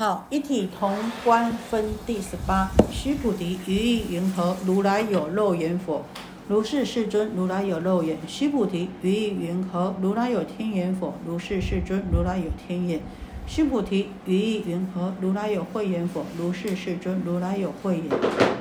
好，一体同观分第十八。须菩提，于意云何？如来有肉眼否？如是世尊，如来有肉眼。须菩提，于意云何？如来有天眼否？如是世尊，如来有天眼。须菩提，于意云何？如来有慧眼否？如是世尊，如来有慧眼。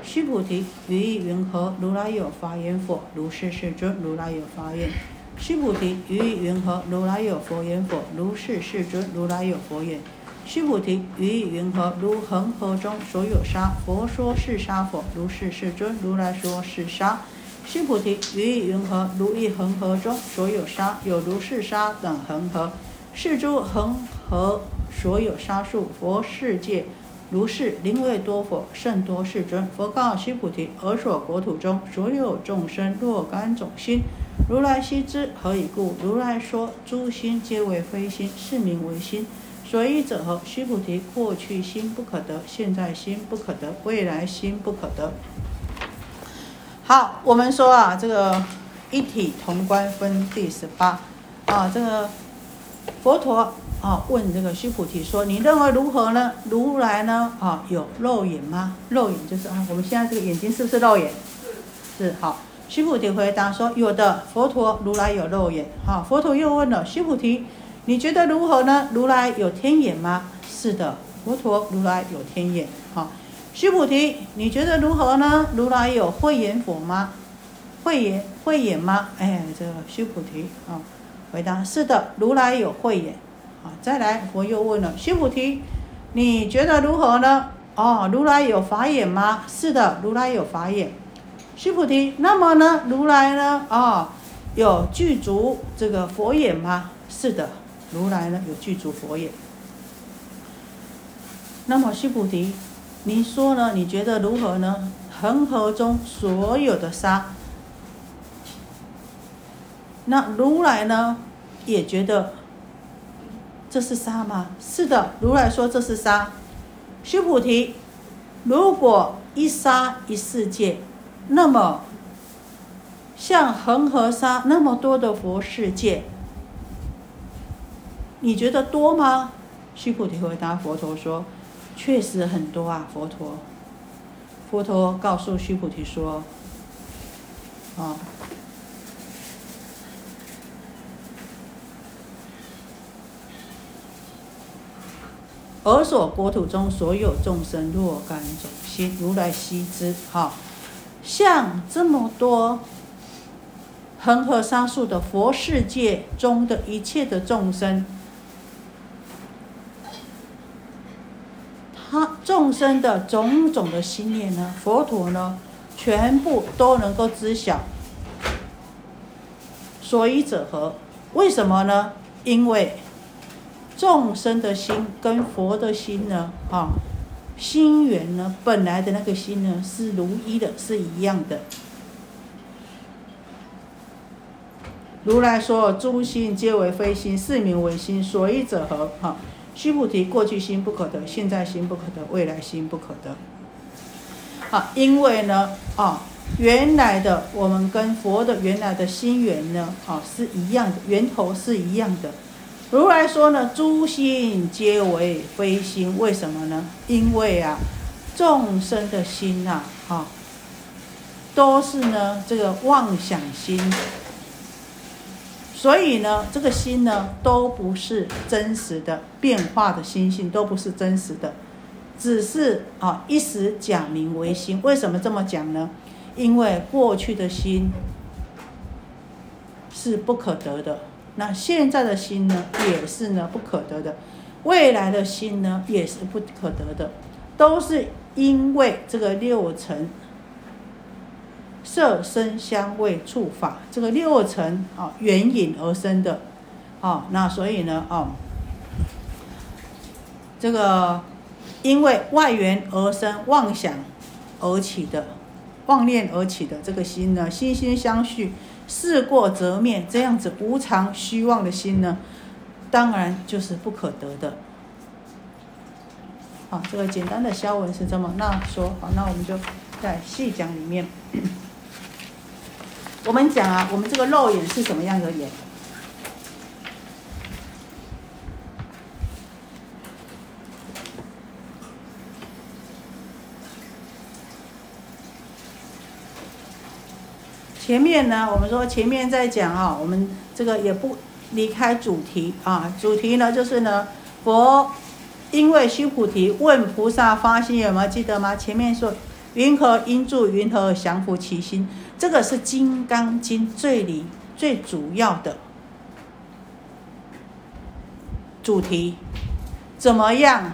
须菩提，于意云何？如来有法眼否？如是世尊，如来有法眼。须菩提，于意云何？如来有佛眼否？如是世尊，如来有佛眼。须菩提，于意云何？如恒河中所有沙，佛说是沙否？如是世尊，如来说是沙。须菩提，于意云何？如一恒河中所有沙，有如是沙等恒河。是诸恒河所有沙数，佛世界如是，灵位多否？甚多世尊。佛告须菩提：尔所国土中所有众生若干种心，如来悉知。何以故？如来说诸心皆为非心，是名为心。所以者何？须菩提，过去心不可得，现在心不可得，未来心不可得。好，我们说啊，这个一体同观分第十八啊，这个佛陀啊问这个须菩提说：“你认为如何呢？如来呢啊有肉眼吗？肉眼就是啊，我们现在这个眼睛是不是肉眼？是好。须菩提回答说：有的。佛陀如来有肉眼。好，佛陀又问了须菩提。你觉得如何呢？如来有天眼吗？是的，佛陀如来有天眼。好，须菩提，你觉得如何呢？如来有慧眼否吗？慧眼，慧眼吗？哎，这个须菩提啊，回答是的，如来有慧眼。好，再来，佛又问了须菩提，你觉得如何呢？哦，如来有法眼吗？是的，如来有法眼。须菩提，那么呢？如来呢？啊，有具足这个佛眼吗？是的。如来呢有具足佛眼，那么须菩提，你说呢？你觉得如何呢？恒河中所有的沙，那如来呢也觉得这是沙吗？是的，如来说这是沙。须菩提，如果一沙一世界，那么像恒河沙那么多的佛世界。你觉得多吗？须菩提回答佛陀说：“确实很多啊，佛陀。”佛陀告诉须菩提说：“啊，尔所国土中所有众生若干种心，如来悉知。哈，像这么多恒河沙数的佛世界中的一切的众生。”他众生的种种的心念呢，佛陀呢，全部都能够知晓。所以者何？为什么呢？因为众生的心跟佛的心呢，啊，心缘呢，本来的那个心呢，是如一的，是一样的。如来说：诸心皆为非心，是名为心。所以者何？哈。须菩提，过去心不可得，现在心不可得，未来心不可得。啊，因为呢，啊，原来的我们跟佛的原来的心缘呢，啊，是一样的，源头是一样的。如来说呢，诸心皆为非心，为什么呢？因为啊，众生的心呐，啊，都是呢这个妄想心。所以呢，这个心呢，都不是真实的变化的心性，都不是真实的，只是啊一时假名为心。为什么这么讲呢？因为过去的心是不可得的，那现在的心呢，也是呢不可得的，未来的心呢，也是不可得的，都是因为这个六尘。色声香味触法，这个六尘啊，缘引而生的，啊，那所以呢，啊，这个因为外缘而生妄想而起的，妄念而起的这个心呢，心心相续，事过则灭，这样子无常虚妄的心呢，当然就是不可得的。好，这个简单的消文是这么那说，好，那我们就在细讲里面。我们讲啊，我们这个肉眼是什么样的眼？前面呢，我们说前面在讲啊，我们这个也不离开主题啊。主题呢，就是呢，佛因为须菩提问菩萨发心有没有记得吗？前面说云何因著云何降伏其心。这个是《金刚经》最里最主要的主题，怎么样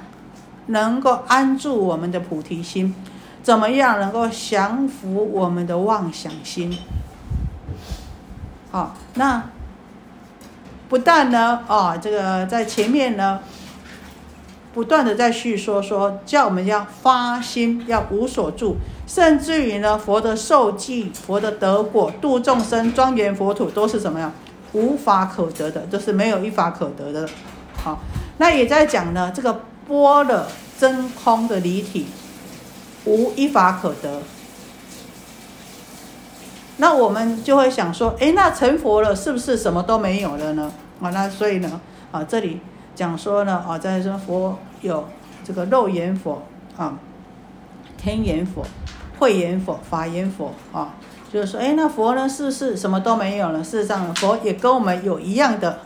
能够安住我们的菩提心？怎么样能够降服我们的妄想心？好，那不但呢，啊，这个在前面呢，不断的在叙说说，叫我们要发心，要无所住，甚至于呢，佛的受记、佛的得果、度众生、庄严佛土，都是什么呀？无法可得的，就是没有一法可得的。好，那也在讲呢，这个波的真空的离体。无一法可得，那我们就会想说，哎，那成佛了，是不是什么都没有了呢？啊，那所以呢，啊，这里讲说呢，啊，在说佛有这个肉眼佛啊，天眼佛、慧眼佛、法眼佛啊，就是说，哎，那佛呢，是不是什么都没有了？事实上，佛也跟我们有一样的。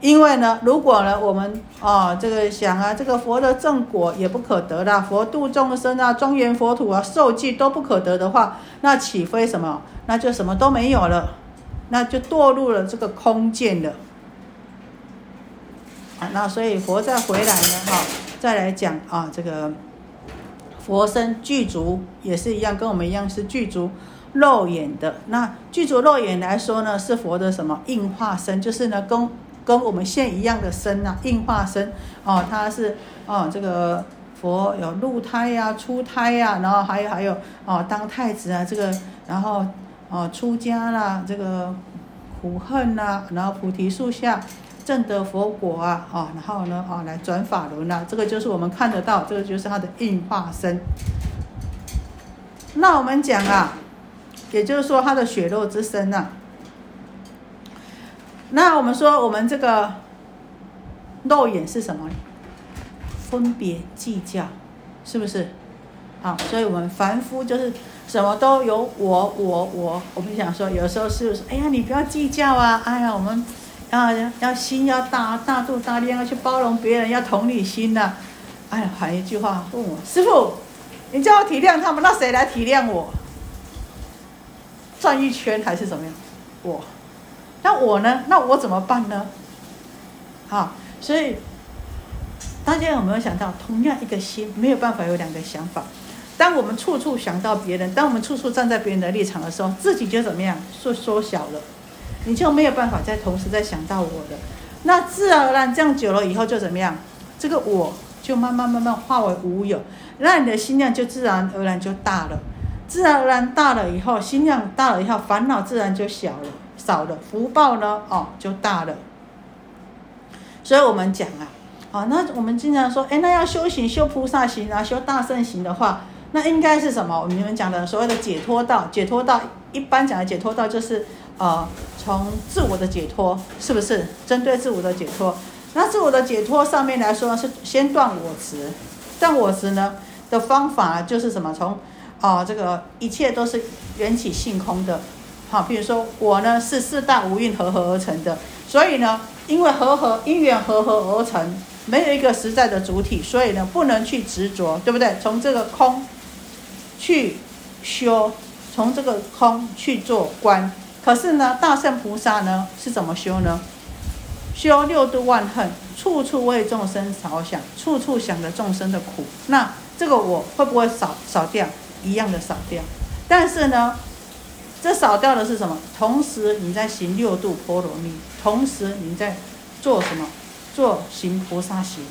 因为呢，如果呢，我们啊，这个想啊，这个佛的正果也不可得啦，佛度众生啊，庄严佛土啊，受记都不可得的话，那岂非什么？那就什么都没有了，那就堕入了这个空见了。啊，那所以佛再回来呢，哈，再来讲啊，这个佛身具足也是一样，跟我们一样是具足肉眼的。那具足肉眼来说呢，是佛的什么应化身？就是呢，跟跟我们现一样的身呐，应化身哦，它是哦，这个佛有入胎呀、出胎呀，然后还有还有哦，当太子啊，这个然后哦出家啦，这个苦恨呐，然后菩提树下正得佛果啊，哦，然后呢哦来转法轮呐，这个就是我们看得到，这个就是它的应化身。那我们讲啊，也就是说它的血肉之身呐。那我们说，我们这个肉眼是什么？分别计较，是不是？啊，所以我们凡夫就是什么都有我我我。我们想说，有时候是是？哎呀，你不要计较啊！哎呀，我们要要心要大大度大量，要去包容别人，要同理心呐。哎还，一句话问我师傅，你叫我体谅他们，那谁来体谅我？转一圈还是怎么样？我。那我呢？那我怎么办呢？好，所以大家有没有想到，同样一个心没有办法有两个想法。当我们处处想到别人，当我们处处站在别人的立场的时候，自己就怎么样缩缩小了，你就没有办法在同时再想到我的。那自然而然这样久了以后就怎么样？这个我就慢慢慢慢化为无有，那你的心量就自然而然就大了。自然而然大了以后，心量大了以后，烦恼自然就小了。少了福报呢，哦，就大了。所以我们讲啊，啊，那我们经常说，哎，那要修行修菩萨行啊，修大圣行的话，那应该是什么？我们讲的所谓的解脱道，解脱道一般讲的解脱道就是呃，从自我的解脱，是不是？针对自我的解脱，那自我的解脱上面来说是先断我执，断我执呢的方法就是什么？从啊，这个一切都是缘起性空的。好，比如说我呢是四大无蕴合合而成的，所以呢，因为合合因缘合合而成，没有一个实在的主体，所以呢不能去执着，对不对？从这个空去修，从这个空去做观。可是呢，大圣菩萨呢是怎么修呢？修六度万恨，处处为众生着想，处处想着众生的苦。那这个我会不会少少掉？一样的少掉。但是呢？这少掉的是什么？同时你在行六度波罗蜜，同时你在做什么？做行菩萨行。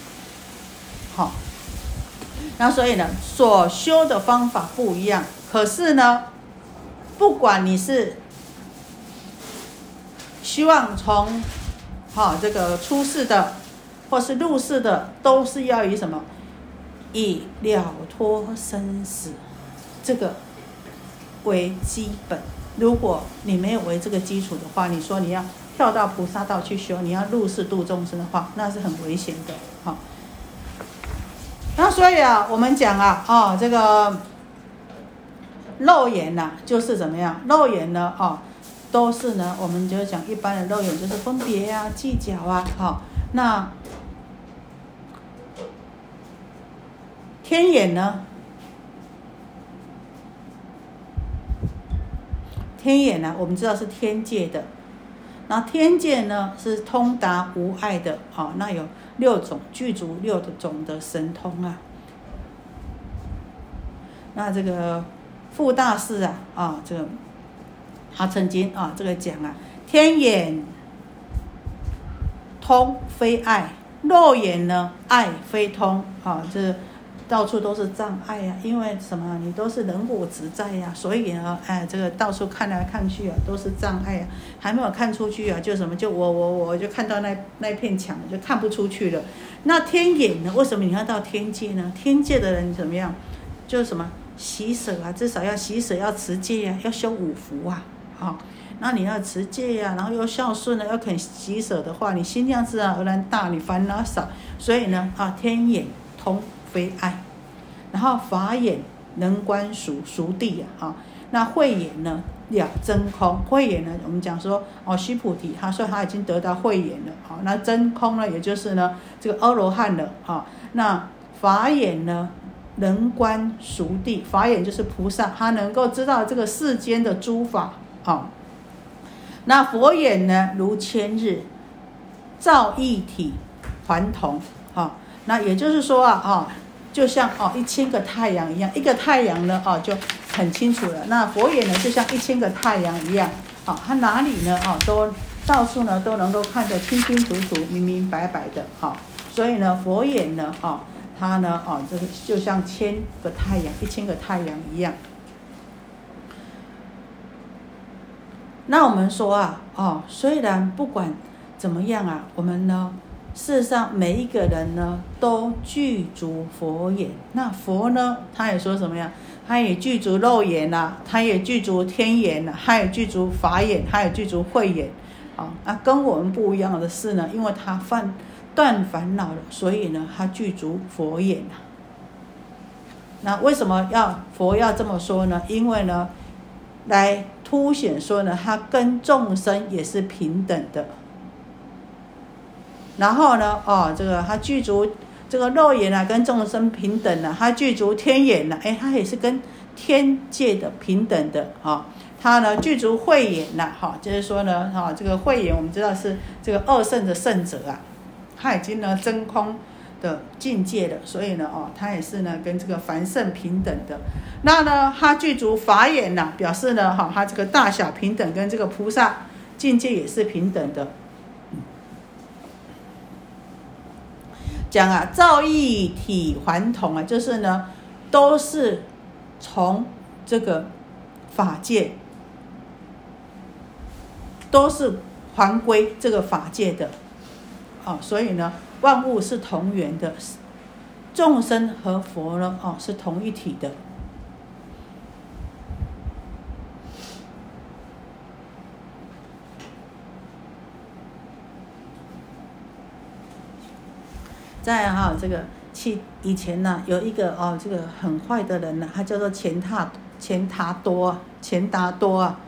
好，那所以呢，所修的方法不一样。可是呢，不管你是希望从好这个出世的，或是入世的，都是要以什么？以了脱生死这个为基本。如果你没有为这个基础的话，你说你要跳到菩萨道去修，你要入世度众生的话，那是很危险的。好，那所以啊，我们讲啊，哦，这个肉眼呐，就是怎么样？肉眼呢，哦，都是呢，我们就是讲一般的肉眼，就是分别啊、计较啊，好，那天眼呢？天眼呢，我们知道是天界的，那天界呢是通达无碍的，好，那有六种具足六的种的神通啊。那这个傅大师啊，啊，这个他曾经啊，这个讲啊，天眼通非爱，肉眼呢爱非通，啊，这到处都是障碍呀。因为什么？你都是人我执在呀，所以呢，哎，这个到处看来看去啊，都是障碍啊，还没有看出去啊，就什么？就我我我就看到那那片墙，就看不出去了。那天眼呢？为什么你要到天界呢？天界的人怎么样？就是什么？洗舍啊，至少要洗舍，要持戒呀，要修五福啊，好，那你要持戒呀，然后又孝顺呢，要肯洗舍的话，你心量自然而然大，你烦恼少，所以呢，啊，天眼通非爱，然后法眼能观熟熟地啊，哈，那慧眼呢了真空，慧眼呢，我们讲说哦，须菩提，他说他已经得到慧眼了，好，那真空呢，也就是呢这个阿罗汉了，哈，那法眼呢？能观熟地，法眼就是菩萨，他能够知道这个世间的诸法，好。那佛眼呢，如千日照一体还同，好。那也就是说啊，哦，就像哦一千个太阳一样，一个太阳呢，哦就很清楚了。那佛眼呢，就像一千个太阳一样，好，它哪里呢，哦都到处呢都能够看得清清楚楚、明明白白的，好。所以呢，佛眼呢，哦。它呢，哦，这个就像千个太阳，一千个太阳一样。那我们说啊，哦，虽然不管怎么样啊，我们呢，事实上每一个人呢，都具足佛眼。那佛呢，他也说什么呀？他也具足肉眼呐，他也具足天眼呐，他也具足法眼，他也具足慧眼。啊，那跟我们不一样的是呢，因为他犯。断烦恼了，所以呢，他具足佛眼呐。那为什么要佛要这么说呢？因为呢，来凸显说呢，他跟众生也是平等的。然后呢，哦，这个他具足这个肉眼啊，跟众生平等的；他具足天眼呢，哎，他也是跟天界的平等的啊。他呢，具足慧眼呐，哈，就是说呢，哈，这个慧眼我们知道是这个二圣的圣者啊。他已经呢真空的境界的，所以呢，哦，他也是呢跟这个凡圣平等的。那呢，他具足法眼呐，表示呢，哈，他这个大小平等，跟这个菩萨境界也是平等的。讲啊，造一体还同啊，就是呢，都是从这个法界，都是还归这个法界的。哦，所以呢，万物是同源的，众生和佛呢，哦，是同一体的。在哈这个去以前呢，有一个哦，这个很坏的人呢，他叫做钱塔钱达多钱达多啊。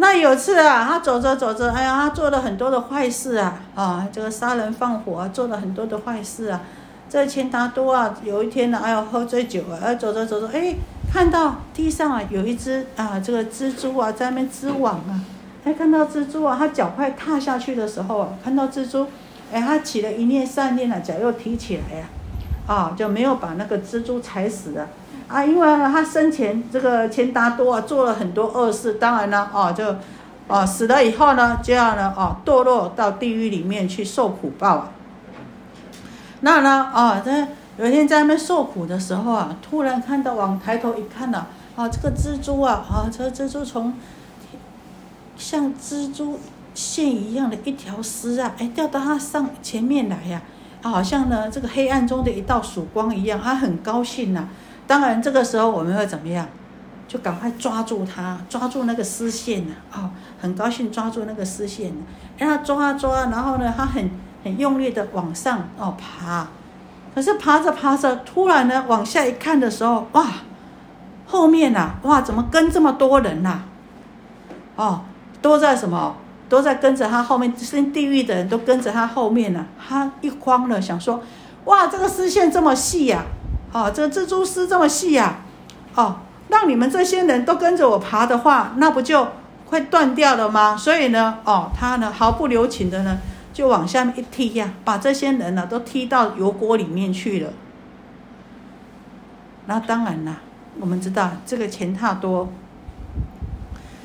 那有次啊，他走着走着，哎呀，他做了很多的坏事啊，啊，这个杀人放火啊，做了很多的坏事啊。这钱达多啊，有一天呢，哎呦，喝醉酒啊，哎，走着走着，哎，看到地上啊有一只啊，这个蜘蛛啊在那边织网啊，哎，看到蜘蛛啊，他脚快踏下去的时候啊，看到蜘蛛，哎，他起了一念善念啊，脚又提起来呀，啊，就没有把那个蜘蛛踩死了。啊，因为他生前这个钱达多啊，做了很多恶事，当然呢，哦，就，哦，死了以后呢，就要呢，哦，堕落到地狱里面去受苦报啊。那呢，哦，这有一天在那边受苦的时候啊，突然看到往抬头一看呢，啊，这个蜘蛛啊，啊，这个蜘蛛从像蜘蛛线一样的一条丝啊，哎，掉到他上前面来呀，啊，好像呢这个黑暗中的一道曙光一样，他很高兴呐。当然，这个时候我们会怎么样？就赶快抓住它，抓住那个丝线呢？哦，很高兴抓住那个丝线，让它抓啊抓，然后呢，它很很用力的往上哦爬。可是爬着爬着，突然呢，往下一看的时候，哇，后面呐，哇，怎么跟这么多人呐？哦，都在什么？都在跟着他后面，升地狱的人都跟着他后面呢。他一慌了，想说：哇，这个丝线这么细呀！哦，这蜘蛛丝这么细呀！哦，让你们这些人都跟着我爬的话，那不就会断掉了吗？所以呢，哦，他呢毫不留情的呢，就往下面一踢呀，把这些人呢都踢到油锅里面去了。那当然啦，我们知道这个钱太多。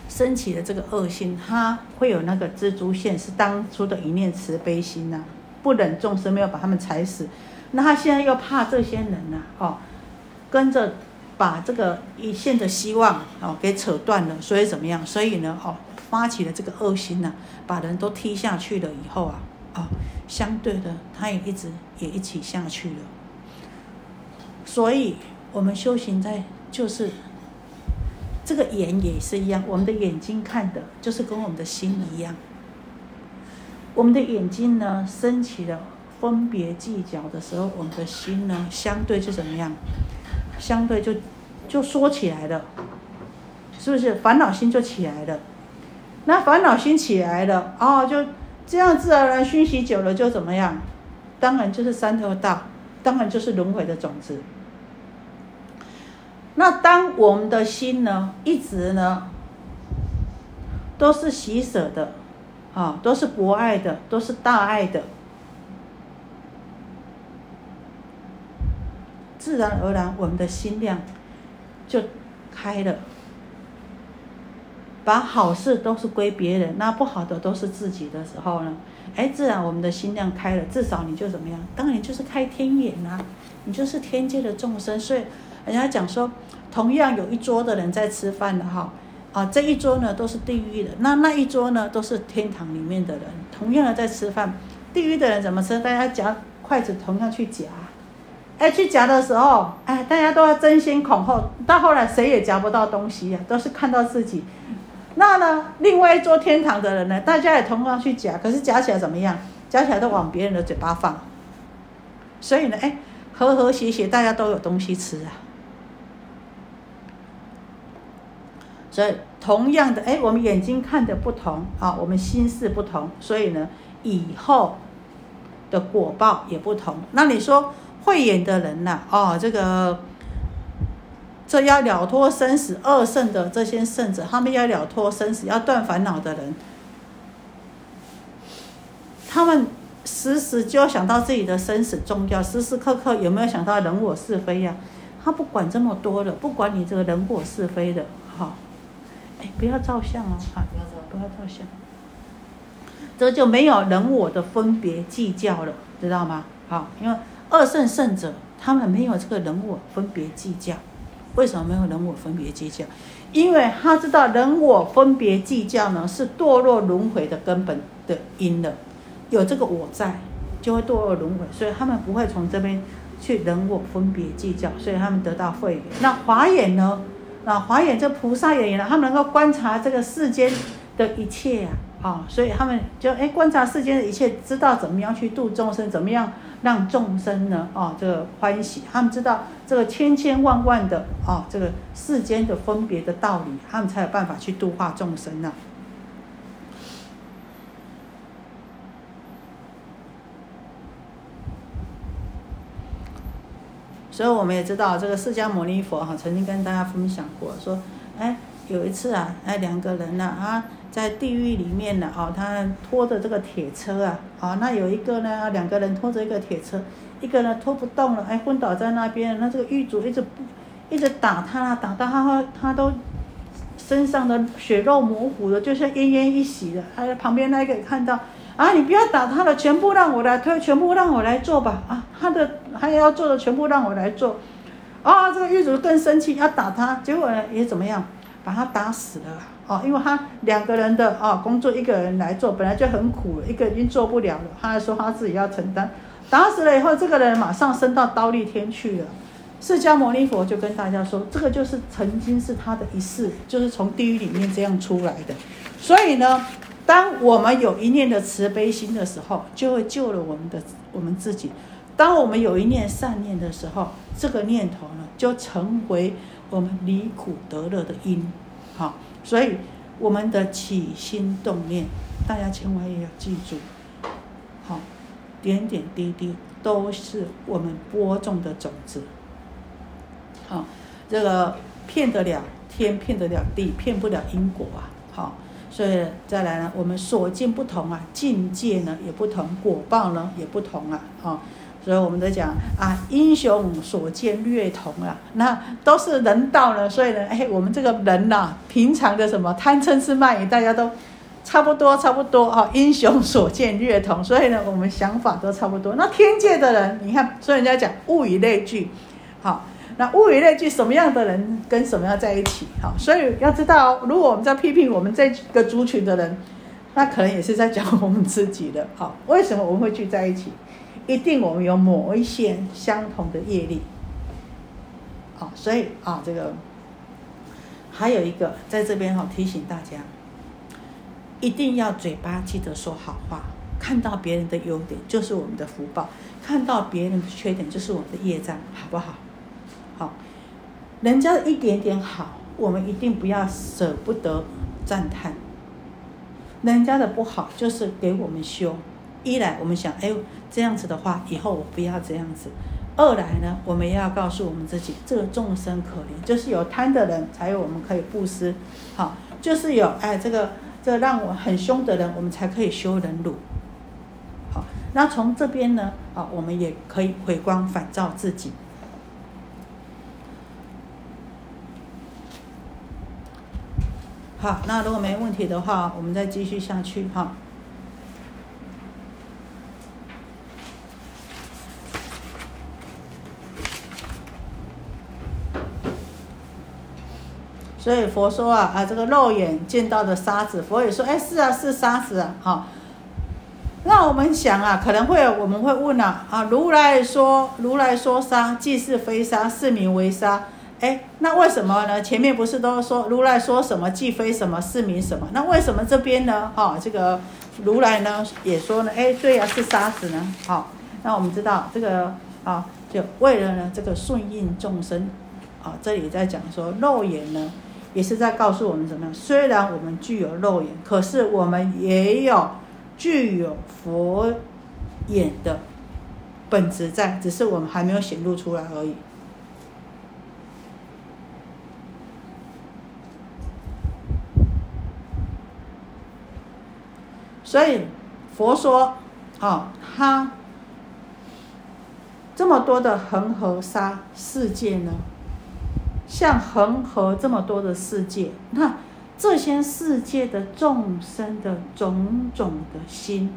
升起的这个恶心，它会有那个蜘蛛线，是当初的一念慈悲心呐，不忍众生没有把他们踩死，那他现在又怕这些人呐，哦，跟着把这个一线的希望哦给扯断了，所以怎么样？所以呢，哦，发起了这个恶心呐，把人都踢下去了以后啊，哦，相对的，他也一直也一起下去了。所以我们修行在就是。这个眼也是一样，我们的眼睛看的，就是跟我们的心一样。我们的眼睛呢，升起了分别计较的时候，我们的心呢，相对就怎么样？相对就就缩起来了，是不是？烦恼心就起来了。那烦恼心起来了，哦，就这样自然而然熏习久了，就怎么样？当然就是三头道，当然就是轮回的种子。那当我们的心呢，一直呢，都是喜舍的，啊，都是博爱的，都是大爱的，自然而然我们的心量就开了，把好事都是归别人，那不好的都是自己的时候呢，哎，自然我们的心量开了，至少你就怎么样？当然就是开天眼呐，你就是天界的众生，所以。人家讲说，同样有一桌的人在吃饭的哈，啊，这一桌呢都是地狱的，那那一桌呢都是天堂里面的人，同样的在吃饭，地狱的人怎么吃？大家夹筷子同样去夹，哎，去夹的时候，哎，大家都要争先恐后，到后来谁也夹不到东西呀，都是看到自己。那呢，另外一座天堂的人呢，大家也同样去夹，可是夹起来怎么样？夹起来都往别人的嘴巴放，所以呢，哎，和和谐谐，大家都有东西吃啊。所以，同样的，哎，我们眼睛看的不同啊，我们心事不同，所以呢，以后的果报也不同。那你说慧眼的人呐，哦，这个这要了脱生死二圣的这些圣者，他们要了脱生死、要断烦恼的人，他们时时就要想到自己的生死重要，时时刻刻有没有想到人我是非呀？他不管这么多的，不管你这个人我是非的，哈。哎，不要照相哦！啊，不要照，不要照相。这就没有人我的分别计较了，知道吗？好，因为二圣圣者他们没有这个人我分别计较。为什么没有人我分别计较？因为他知道人我分别计较呢，是堕落轮回的根本的因了。有这个我在，就会堕落轮回，所以他们不会从这边去人我分别计较，所以他们得到慧眼。那华眼呢？那华眼这菩萨眼呢，他们能够观察这个世间的一切呀，啊，所以他们就哎观察世间的一切，知道怎么样去度众生，怎么样让众生呢，啊，这个欢喜。他们知道这个千千万万的啊，这个世间的分别的道理，他们才有办法去度化众生呢。所以我们也知道，这个释迦牟尼佛哈曾经跟大家分享过，说，哎，有一次啊，哎两个人呢啊，在地狱里面呢，哦，他拖着这个铁车啊，啊，那有一个呢，两个人拖着一个铁车，一个呢拖不动了，哎，昏倒在那边，那这个狱主一直不一直打他，打到他他都身上的血肉模糊的，就像奄奄一息的，还哎，旁边那个看到。啊！你不要打他了，全部让我来推，全部让我来做吧！啊，他的还要做的全部让我来做。啊，这个狱主更生气，要打他，结果呢也怎么样，把他打死了。哦，因为他两个人的啊工作，一个人来做本来就很苦，一个已经做不了了，他还说他自己要承担。打死了以后，这个人马上升到刀立天去了。释迦牟尼佛就跟大家说，这个就是曾经是他的一世，就是从地狱里面这样出来的。所以呢。当我们有一念的慈悲心的时候，就会救了我们的我们自己。当我们有一念善念的时候，这个念头呢，就成为我们离苦得乐的因。好，所以我们的起心动念，大家千万也要记住。好，点点滴滴都是我们播种的种子。好，这个骗得了天，骗得了地，骗不了因果啊。好，所以再来呢，我们所见不同啊，境界呢也不同，果报呢也不同啊。好。所以我们在讲啊，英雄所见略同啊，那都是人道呢。所以呢，哎，我们这个人呐，平常的什么贪嗔痴慢疑，大家都差不多，差不多啊。英雄所见略同，所以呢，我们想法都差不多。那天界的人，你看，所以人家讲物以类聚，好，那物以类聚，什么样的人跟什么样在一起？好，所以要知道，如果我们在批评我们这个族群的人，那可能也是在讲我们自己的。好，为什么我们会聚在一起？一定我们有某一些相同的业力，好，所以啊，这个还有一个在这边哈提醒大家，一定要嘴巴记得说好话，看到别人的优点就是我们的福报，看到别人的缺点就是我们的业障，好不好？好，人家的一点点好，我们一定不要舍不得赞叹；人家的不好，就是给我们修。一来我们想，哎，这样子的话，以后我不要这样子；二来呢，我们要告诉我们自己，这个众生可怜，就是有贪的人才有我们可以布施，好，就是有哎这个这让我很凶的人，我们才可以修忍辱。好，那从这边呢，啊，我们也可以回光返照自己。好，那如果没问题的话，我们再继续下去哈。所以佛说啊啊，这个肉眼见到的沙子，佛也说，哎，是啊，是沙子啊，哈。那我们想啊，可能会我们会问啊，啊，如来说，如来说沙，即是非沙，是名为沙。哎，那为什么呢？前面不是都说如来说什么，即非什么，是名什么？那为什么这边呢？哈，这个如来呢也说呢，哎，对呀，是沙子呢。好，那我们知道这个啊，就为了呢这个顺应众生，啊，这里在讲说肉眼呢。也是在告诉我们怎么样？虽然我们具有肉眼，可是我们也有具有佛眼的本质在，只是我们还没有显露出来而已。所以佛说，啊，他这么多的恒河沙世界呢？像恒河这么多的世界，那这些世界的众生的种种的心，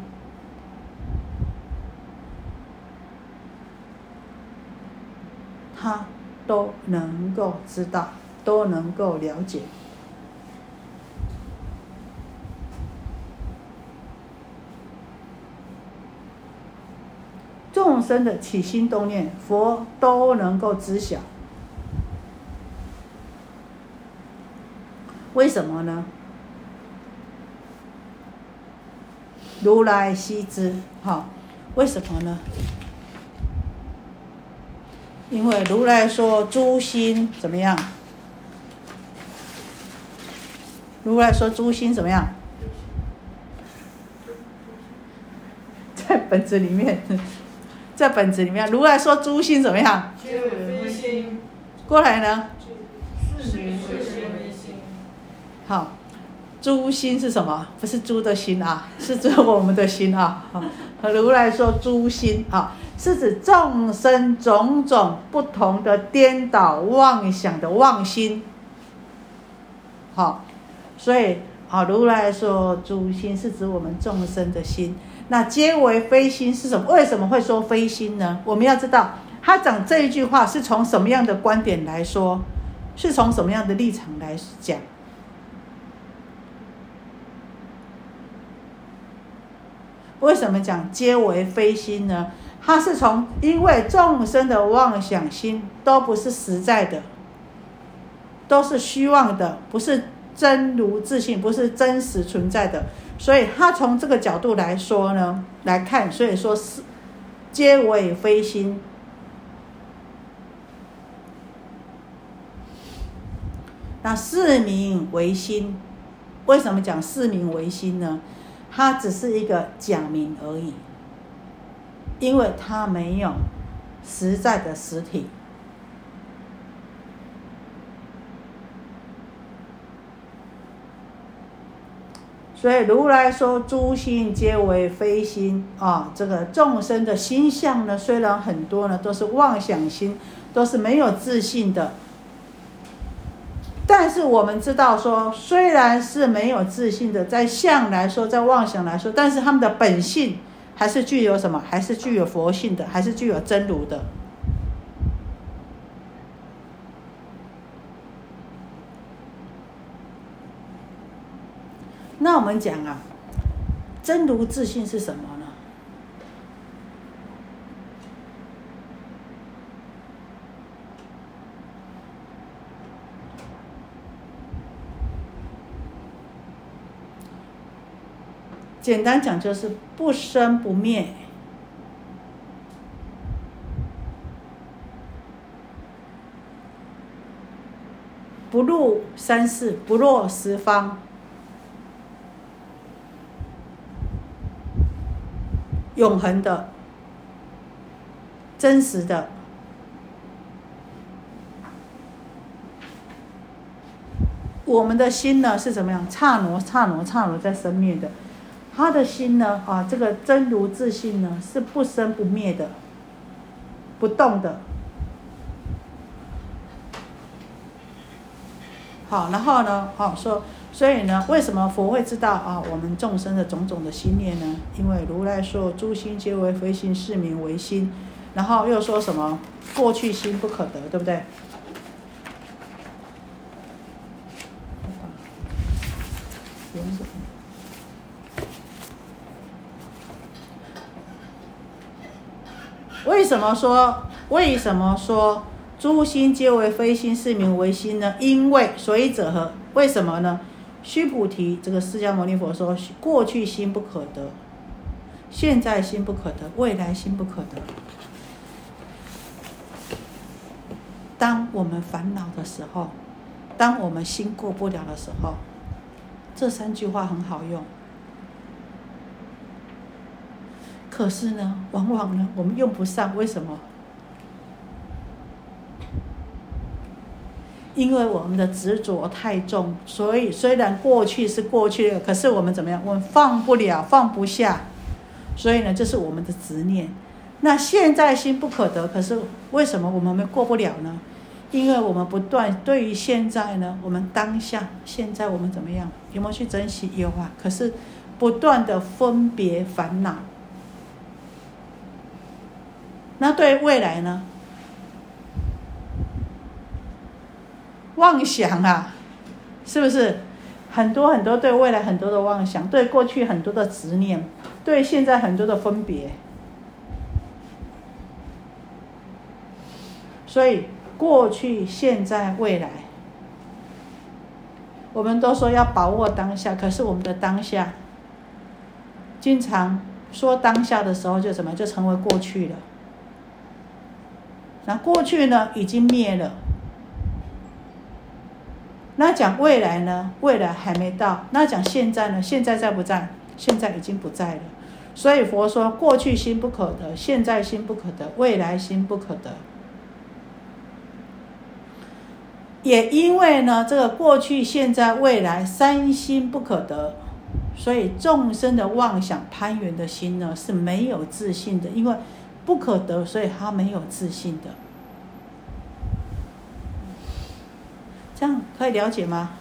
他都能够知道，都能够了解。众生的起心动念，佛都能够知晓。为什么呢？如来悉知，哈，为什么呢？因为如来说诸心怎么样？如来说诸心怎么样？在本子里面，在本子里面，如来说诸心怎么样？过来呢？好，诸心是什么？不是猪的心啊，是指我们的心啊。好，如来说诸心啊，是指众生种种不同的颠倒妄想的妄心。好，所以好，如来说诸心是指我们众生的心。那皆为非心是什么？为什么会说非心呢？我们要知道，他讲这一句话是从什么样的观点来说，是从什么样的立场来讲？为什么讲皆为非心呢？它是从因为众生的妄想心都不是实在的，都是虚妄的，不是真如自信，不是真实存在的。所以他从这个角度来说呢，来看，所以说是皆为非心。那四名为心，为什么讲四名为心呢？它只是一个假名而已，因为它没有实在的实体。所以如来说诸心皆为非心啊，这个众生的心相呢，虽然很多呢，都是妄想心，都是没有自信的。但是我们知道说，虽然是没有自信的，在相来说，在妄想来说，但是他们的本性还是具有什么？还是具有佛性的，还是具有真如的。那我们讲啊，真如自信是什么呢？简单讲就是不生不灭，不入三世，不落十方。永恒的、真实的，我们的心呢是怎么样？刹那、刹那、刹那在生灭的，他的心呢啊，这个真如自信呢是不生不灭的、不动的。好，然后呢，好说。所以呢，为什么佛会知道啊？我们众生的种种的心念呢？因为如来说诸心皆为非心，是名为心。然后又说什么过去心不可得，对不对？为什么说为什么说诸心皆为非心，是名为心呢？因为所以者何？为什么呢？须菩提，这个释迦牟尼佛说：过去心不可得，现在心不可得，未来心不可得。当我们烦恼的时候，当我们心过不了的时候，这三句话很好用。可是呢，往往呢，我们用不上，为什么？因为我们的执着太重，所以虽然过去是过去的，可是我们怎么样？我们放不了，放不下，所以呢，这是我们的执念。那现在心不可得，可是为什么我们没过不了呢？因为我们不断对于现在呢，我们当下现在我们怎么样？有没有去珍惜？有啊，可是不断的分别烦恼。那对未来呢？妄想啊，是不是很多很多对未来很多的妄想，对过去很多的执念，对现在很多的分别。所以过去、现在、未来，我们都说要把握当下，可是我们的当下，经常说当下的时候就怎么就成为过去了。那过去呢，已经灭了。那讲未来呢？未来还没到。那讲现在呢？现在在不在？现在已经不在了。所以佛说：过去心不可得，现在心不可得，未来心不可得。也因为呢，这个过去、现在、未来三心不可得，所以众生的妄想攀缘的心呢是没有自信的，因为不可得，所以他没有自信的。这样可以了解吗？